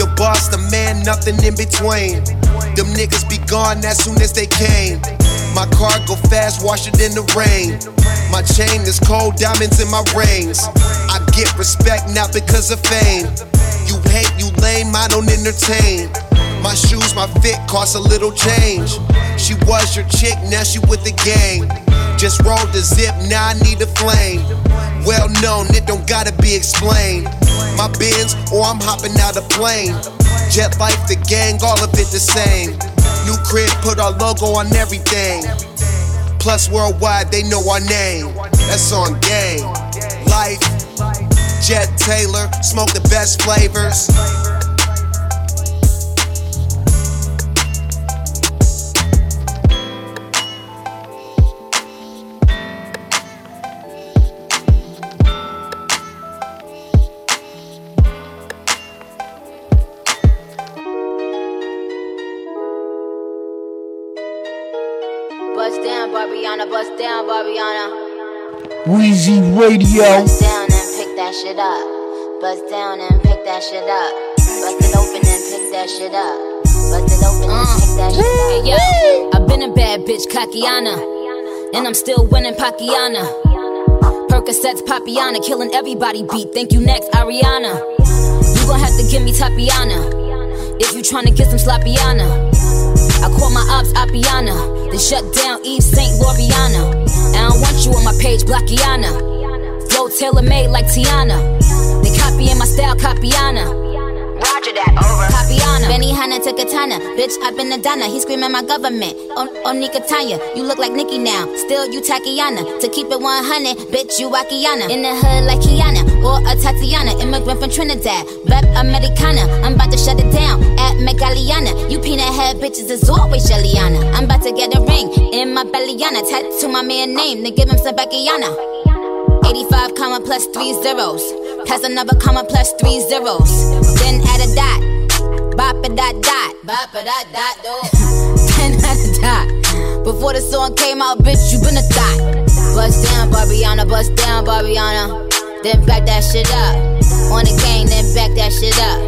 The boss, the man, nothing in between. Them niggas be gone as soon as they came. My car go fast, wash it in the rain. My chain is cold, diamonds in my rings. I get respect not because of fame. You hate, you lame, I don't entertain. My shoes, my fit cost a little change. She was your chick, now she with the gang. Just rolled the zip, now I need a flame. Well known, it don't gotta be explained. My Benz, or I'm hopping out a plane. Jet life, the gang, all of it the same. New crib, put our logo on everything. Plus worldwide, they know our name. That's on game. Life, Jet Taylor, smoke the best flavors. Weezy Radio. Bust down and pick that shit up. Bust down and pick that shit up. Bust it open and pick that shit up. Bust it open and pick that shit up. Hey, yo, I've been a bad bitch, Kakiana. And I'm still winning Pakiana. Percocets, Papiana, killing everybody beat. Thank you next, Ariana. You gon' have to give me Tapiana. If you tryna get some Slappiana. I call my ops Appiana. Then shut down Eve St. Loriana. I don't want you on my page, Blackiana. Flow tailor made like Tiana. They copying my style, Capiana. Roger that, over. Benihana to Katana. Bitch, I've been a Donna. He screaming my government. On, on Nikatanya. You look like Nicki now. Still, you Takiana. To keep it 100, bitch, you Wakiana. In the hood like Kiana. Or a Tatiana. Immigrant from Trinidad. Rep Americana. I'm about to shut it down. At Megaliana. You peanut head bitches is always Jelliana. I'm about to get a ring in my bellyana. Tattoo my man name. Then give him some Beckyana. 85 comma plus three zeros. Plus another comma plus three zeros. Then add a dot. Bop a dot dot. Bop a dot dot do. then add a dot. Before the song came out, bitch, you been a thought. Bust down, Barbiana, bust down, Barbiana. Then back that shit up. On the gang, then back that shit up.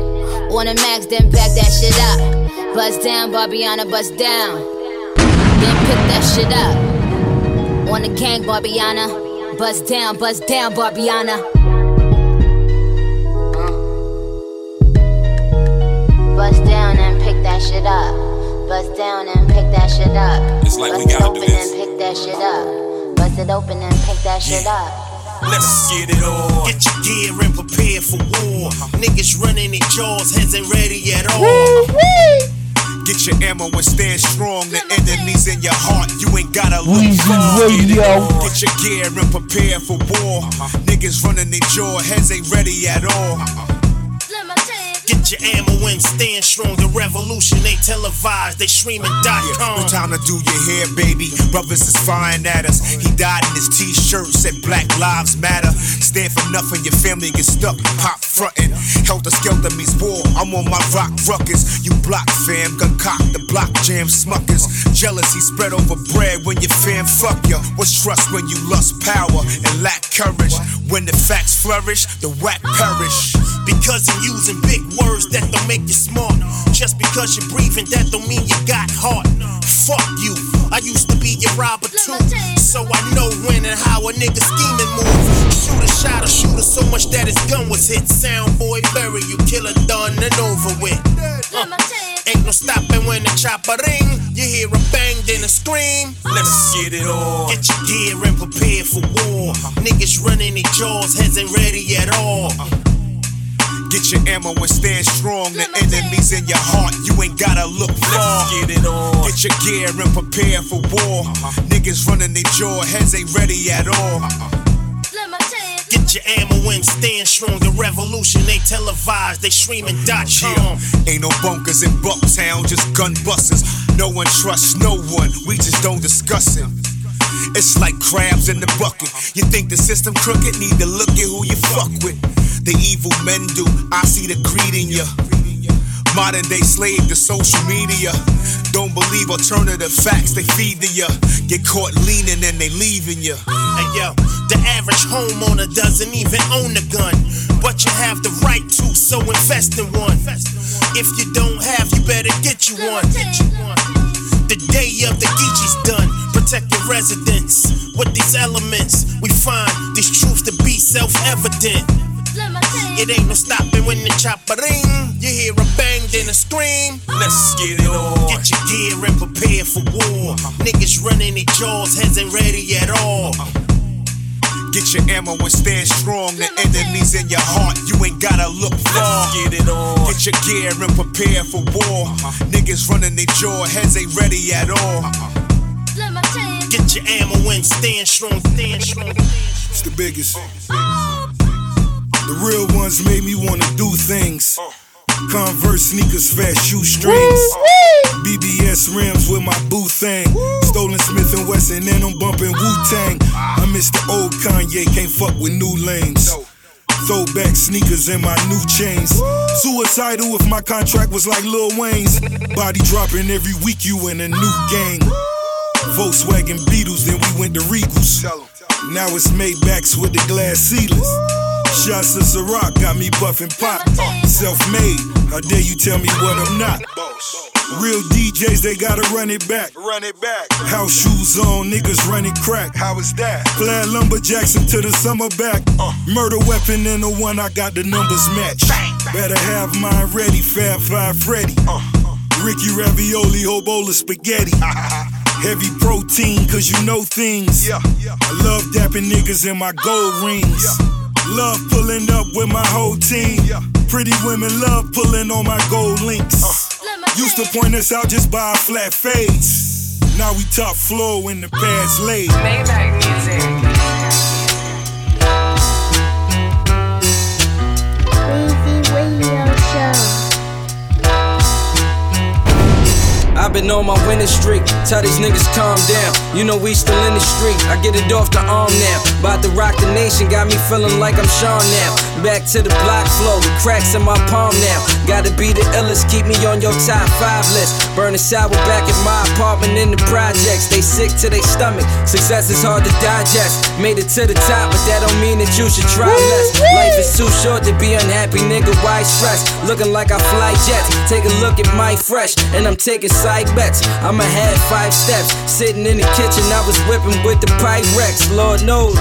On the max, then back that shit up. Bust down, Barbiana, bust down. Then pick that shit up. On the gang, Barbiana. Bust down, bust down, Barbiana. Bust down and pick that shit up. Bust down and pick that shit up. It's like we Bust it gotta do open this. and pick that shit up. Bust bust it open and pick that shit up. Let's get it on. Get your gear and prepare for war. Uh-huh. Niggas running their jaws, heads ain't ready at all. Get your ammo and stand strong. The enemies in your heart, you ain't gotta look Weezy far. Get your gear and prepare for war. Niggas running their jaw, heads ain't ready at all. Get your ammo and stand strong. The revolution ain't televised, they streaming dot No com. time to do your hair, baby. Brothers is firing at us. He died in his t-shirt, said Black Lives Matter. Stand for nothing, your family get stuck. Pop frontin'. Helter Skelter means war. I'm on my rock ruckus. You block fam, concoct the block jam smuckers. Jealousy spread over bread when your fam fuck ya. What's trust when you lust power and lack courage? When the facts flourish, the whack perish. Because you're using big words that don't make you smart. Just because you're breathing, that don't mean you got heart. Fuck you. I used to be your robber too. So I know when and how a nigga scheming moves. Shoot a shot or shoot so much that his gun was hit. Sound boy bury you, killer done and over with. Uh, ain't no stopping when the chopper ring. You hear a bang, then a scream. Let's get it on. Get your gear and prepare for war. Niggas running their jaws, heads ain't ready at all. Get your ammo and stand strong. The enemies in your heart, you ain't gotta look far. get it on. Get your gear and prepare for war. Uh-huh. Niggas running their jaw, heads ain't ready at all. Uh-huh. Get your ammo and stand strong. The revolution ain't televised, they streaming dot com. Ain't no bunkers in Bucktown, just gun busters. No one trusts no one, we just don't discuss it. It's like crabs in the bucket. You think the system crooked? Need to look at who you fuck with. The evil men do. I see the greed in ya. Modern day slave to social media. Don't believe alternative facts, they feed to ya. Get caught leaning and they leaving ya. Hey yo, the average homeowner doesn't even own a gun, but you have the right to, so invest in one. If you don't have, you better get you one. The day of the Geechee's done. Protect your residence with these elements. We find these truths to be self-evident. It ain't no stopping when the chopper ring. You hear a bang, then a scream. Let's get it on. Get your gear and prepare for war. Niggas running their jaws, heads ain't ready at all. Get your ammo and stand strong. The enemies in your heart, you ain't gotta look far. get it on. Get your gear and prepare for war. Uh-huh. Niggas running their jaw, heads ain't ready at all. Uh-huh. Get your ammo and stand strong, stand strong. It's the biggest. The real ones made me wanna do things. Oh. Converse sneakers, fat shoestrings. BBS rims with my boo thing. Stolen Smith and Wesson, and I'm bumping Wu Tang. I miss the old Kanye, can't fuck with new lanes. Throwback sneakers and my new chains. Suicidal if my contract was like Lil Wayne's. Body dropping every week, you in a new gang. Volkswagen Beetles, then we went to Regals. Now it's Maybachs with the glass ceilings. Shots of Ciroc got me buffing pop. Self made, how dare you tell me what I'm not? Real DJs, they gotta run it back. Run it back. House shoes on, niggas running crack. How is that? Glad lumberjacks into the summer back. Uh. Murder weapon and the one I got the numbers match. Better have mine ready, Fab Five Freddy. Uh, uh. Ricky Ravioli, Hobola Spaghetti. Heavy protein, cause you know things. I love dapping niggas in my gold rings. Love pulling up with my whole team. Pretty women love pulling on my gold links. Used to point us out just by a flat face. Now we top flow in the past late. Maybach music. Been on my winning streak. Tell these niggas calm down. You know we still in the street. I get it off the arm now. About to rock the nation, got me feeling like I'm Sean now. Back to the block flow with cracks in my palm now. Gotta be the illest, keep me on your top five list. Burning sour back in my apartment in the projects. They sick to their stomach. Success is hard to digest. Made it to the top, but that don't mean that you should try less. Life is too short to be unhappy, nigga. Why stress? Looking like I fly jets. Take a look at my fresh, and I'm taking side bets. I'ma have five steps. Sitting in the kitchen, I was whipping with the Pyrex. Lord knows.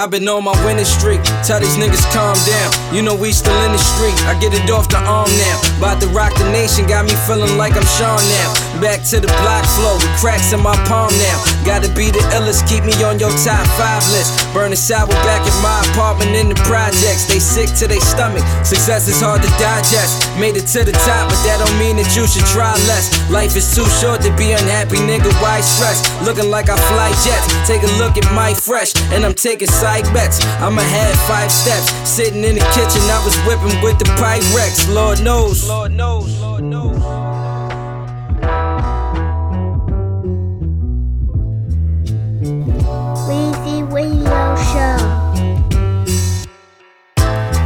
I've been on my winning streak. Tell these niggas calm down. You know we still in the street. I get it off the arm now. About to rock the nation, got me feeling like I'm Sean now. Back to the block flow, with cracks in my palm now. Gotta be the illest, keep me on your top five list. Burning sour back at my apartment in the projects. They sick to their stomach. Success is hard to digest. Made it to the top, but that don't mean that you should try less. Life is too short to be unhappy, nigga. Why stress? Looking like I fly jets. Take a look at my fresh, and I'm taking side bets. I'ma have five steps. Sitting in the kitchen, I was whipping with the Pyrex. Lord knows. Lord knows. Lord knows.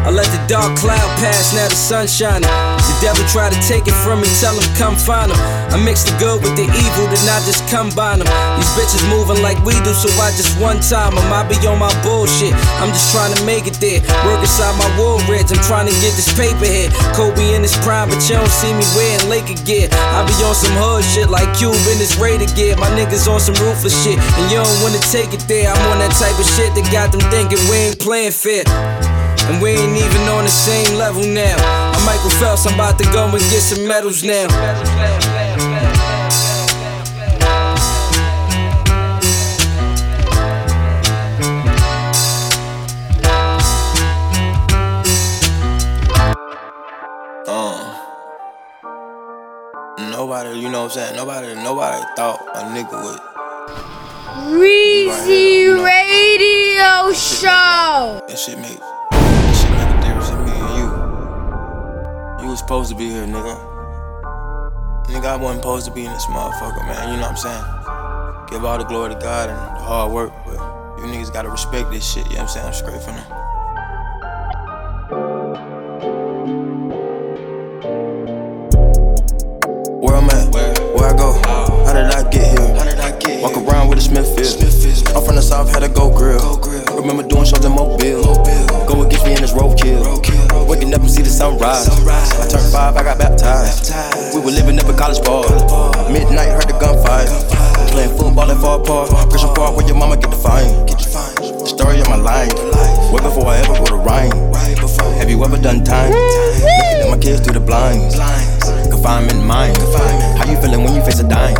I let the dark cloud pass, now the sun shining. The devil try to take it from me, tell him come find him. I mix the good with the evil, then I just combine them. These bitches moving like we do, so I just one time them. I be on my bullshit, I'm just trying to make it there. Work inside my wool reds, I'm trying to get this paper here. Kobe in his prime, but you don't see me wearing Laker gear. I be on some hood shit like Cube in this Raider gear. My niggas on some ruthless shit, and you don't wanna take it there. I'm on that type of shit that got them thinking we ain't playing fair. And we ain't even on the same level now. I'm Michael Phelps, I'm about to go and get some medals now. Um, nobody, you know what I'm saying? Nobody, nobody thought a nigga would. Weezy Radio Show. That shit make, that supposed to be here, nigga. Nigga, I wasn't supposed to be in this motherfucker, man. You know what I'm saying? Give all the glory to God and the hard work, but you niggas gotta respect this shit. You know what I'm saying? I'm straight from them. Where I'm at, where I go, oh. how did I get here? Walk around with a Smithfield. I'm from the south, had a go grill. Remember doing shows in Mobile. Go against me in this roadkill. Waking up and see the sunrise. I turned five, I got baptized. We were living up a college bar. Midnight, heard the gunfire. Playing football at Far Park. Christian Park where your mama get the fine. The story of my life. Way before I ever wrote a rhyme. Have you ever done time? Looking at my kids through the blinds. Confinement mind. How you feeling when you face a dime?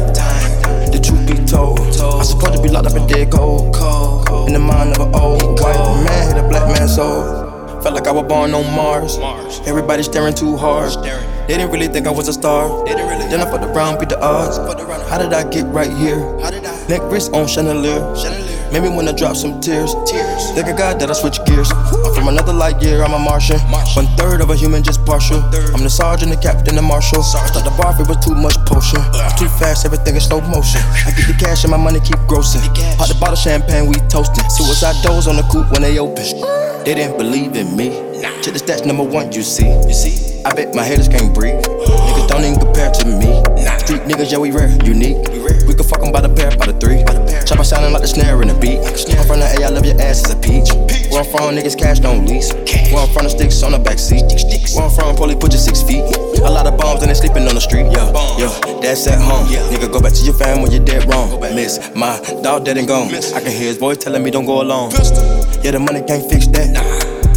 The truth be told, I supposed to be locked up in dead cold. In the mind of an old white man, hit a black man's soul. Felt like I was born on Mars. Everybody staring too hard. They didn't really think I was a star. they Then I fucked around, beat the odds. How did I get right here? Neck wrist on chandelier. Made me wanna drop some tears. tears. Thank a God that I switch gears. I'm from another light year, I'm a Martian. One third of a human, just partial. I'm the sergeant, the captain, the marshal. Start the bar, it was too much potion. Too fast, everything is slow motion. I get the cash and my money keep grossing. Pop the bottle champagne, we toasting. Suicide doors on the coupe when they open. They didn't believe in me. Check the stats, number one, you see. You see? I bet my haters can't breathe. Niggas don't even compare to me. Street niggas, yeah, we rare, unique. We can fuck 'em by the pair, by the three. Chopper sounding like the snare in the beat. I'm from the A, I love your ass as a peach. Where I'm from, niggas cash don't lease. Where I'm from, the sticks on the back seat. Where I'm from, probably put you six feet. A lot of bombs and they sleeping on the street. Yeah, yeah, that's at home. Nigga, go back to your fam when you're dead wrong. Miss my dog dead and gone. I can hear his voice telling me don't go alone. Yeah, the money can't fix that.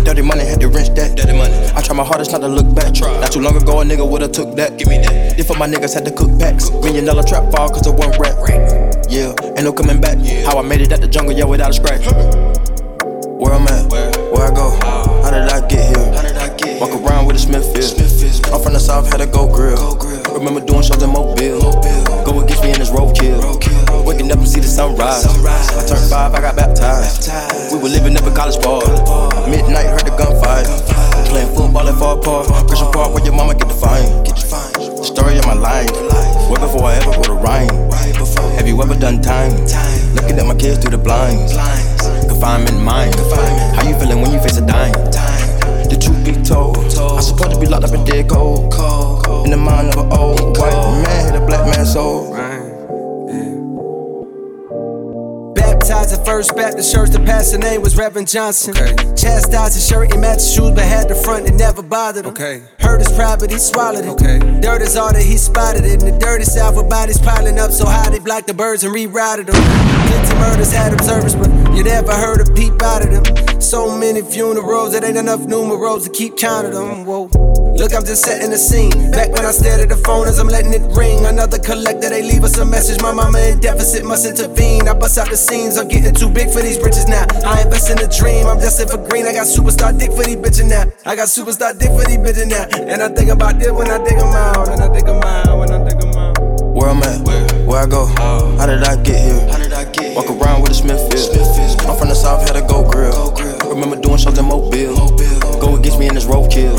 Dirty money had to wrench that. Dirty money. I try my hardest not to look back. Not too long ago, a nigga would've took that. Give me that. If my niggas had to cook packs. Million dollar trap fall cause of one rap. Yeah, ain't no coming back. How I made it out the jungle, yeah, without a scratch. Where I'm at, where I go, ah. how did I get here? Walk around with a Smithfield. I'm from the south, had a go grill. Remember doing shows in Mobile. Go against me in this roadkill. Waking up and see the sunrise. I turned five, I got baptized. We were living up a college bar. Midnight, heard the gunfire. Playing football at Far Park. Christian Park where your mama get the fine. The story of my life. Way before I ever wrote a rhyme. Have you ever done time? Looking at my kids through the blinds. Confinement mind. How you feeling when you face a dime? The truth be told, I supposed to be locked up in dead cold. In the mind of an old white man, hit a black man's soul. Baptized at First Baptist Church, the pastor name was Reverend Johnson. Okay. Chastised his shirt and matched shoes, but had the front and never bothered him. Okay. Hurt his pride, but he swallowed it. Okay. Dirt is all that he spotted it. And the dirty south with bodies piling up so high they blocked the birds and rerouted them. Plenty murders had observers, but you never heard a peep out of them. So many funerals, it ain't enough numerals to keep count of them. Whoa. Look, I'm just setting the scene. Back when I stared at the phone as I'm letting it ring. Another collector, they leave us a message. My mama in deficit must intervene. I bust out the scenes, I'm getting too big for these britches now. I invest in a dream, I'm destined for green. I got superstar dick for these bitches now. I got superstar dick for these bitches now. And I think about this when I dig them out. And I dig them out, when I dig them out. Where I'm at, where, I go, oh. how did I get here? Walk around with a Smithfield. The had a go grill. Remember doing shows in Mobile. Go against me in this roadkill.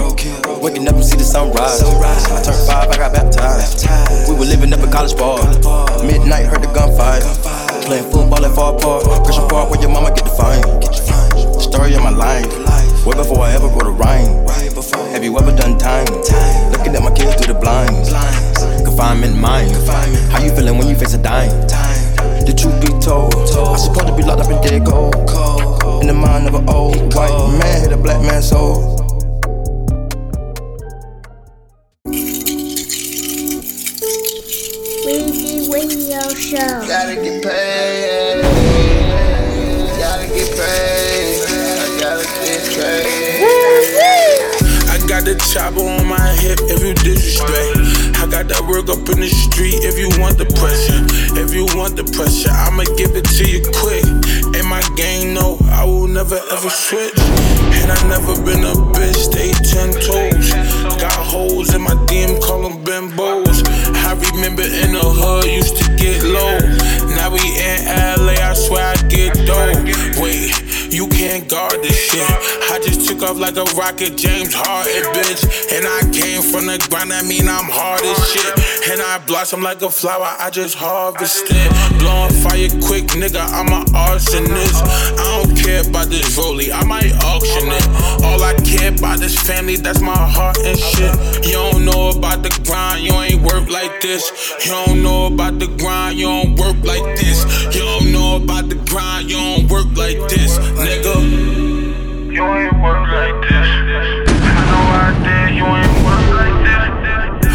Waking up and see the sunrise. I turned five, I got baptized. We were living up in college bar. Midnight, heard the gunfire. Playing football at Far Park. Christian Park, where your mama get the fine. The story of my life. Way before I ever wrote a rhyme. Have you ever done time? Looking at my kids through the blinds. Confinement mind. How you feeling when you face a dime? The truth be told, I supposed to be locked up in dead gold. In the mind of an old white man, hit a black man's soul. Weezy Radio Show. Gotta get paid. Chopper on my hip if you disrespect. I got that work up in the street if you want the pressure. If you want the pressure, I'ma give it to you quick. In my game, no, I will never ever switch. And I never been a bitch, stay ten toes. Got holes in my DM, call them bimbos. I remember in the hood, used to get low. Now we in LA, I swear I get dope. Wait, you can't guard this shit. I just took off like a rocket, James Harden, bitch. And I came from the ground, that mean I'm hard as shit. And I blossom like a flower, I just harvested. Blowing fire quick, nigga, I'm an arsonist. I don't care about this rollie, I might auction it. All I care about is family, that's my heart and shit. You don't know about the grind, you ain't work like this. You don't know about the grind, you don't work like this. You don't know about the grind, you don't work like this, nigga. You ain't work like this. I know I did, you ain't work like this.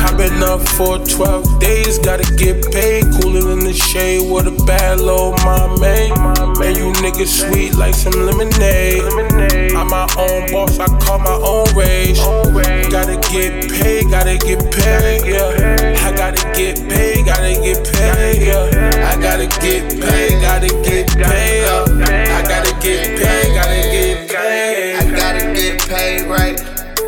I've been up for 12 days, gotta get paid. Cooler in the shade with a bad little mommy. Man, you niggas sweet like some lemonade. I'm my own boss, I call my own race. Gotta get paid, gotta get paid, yeah. I gotta get paid, gotta get paid, yeah. I gotta get paid, gotta get paid, yeah. I gotta get paid, gotta get paid. I gotta get paid right.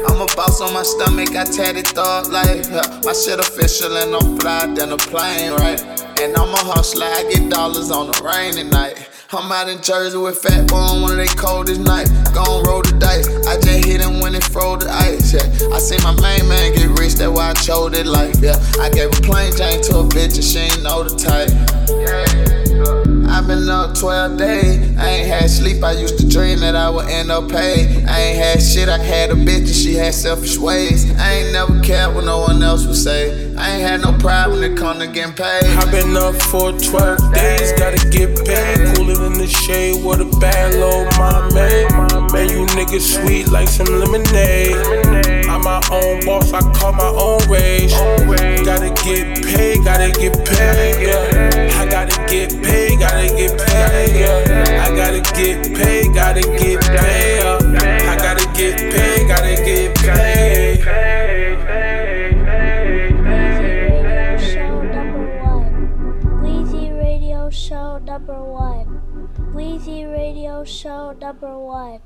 I'm a boss on my stomach, I tatted thought life. Yeah. My shit official and I'm fly than a plane, right? And I'm a hustler, I get dollars on a rainy night. I'm out in Jersey with Fat Boy on one of they coldest nights. Gon' roll the dice. I just hit him when it froze the ice. Yeah. I see my main man get rich, that's why I chose it life. Yeah. I gave a plain Jane to a bitch and she ain't know the type. I've been up 12 days. I ain't had sleep. I used to dream that I would end up paid. I ain't had shit. I had a bitch and she had selfish ways. I ain't never cared what no one else would say. I ain't had no problem it come to getting paid. I've been up for 12 days, gotta get paid. Cooler in the shade with a bad little mommy. Man, you niggas sweet like some lemonade. I'm my own boss, I call my own race. Gotta get paid, gotta get paid, yeah. I gotta get paid, gotta get paid, yeah. I gotta get paid, gotta get paid, yeah. I gotta get paid, gotta get paid. Radio Show number one.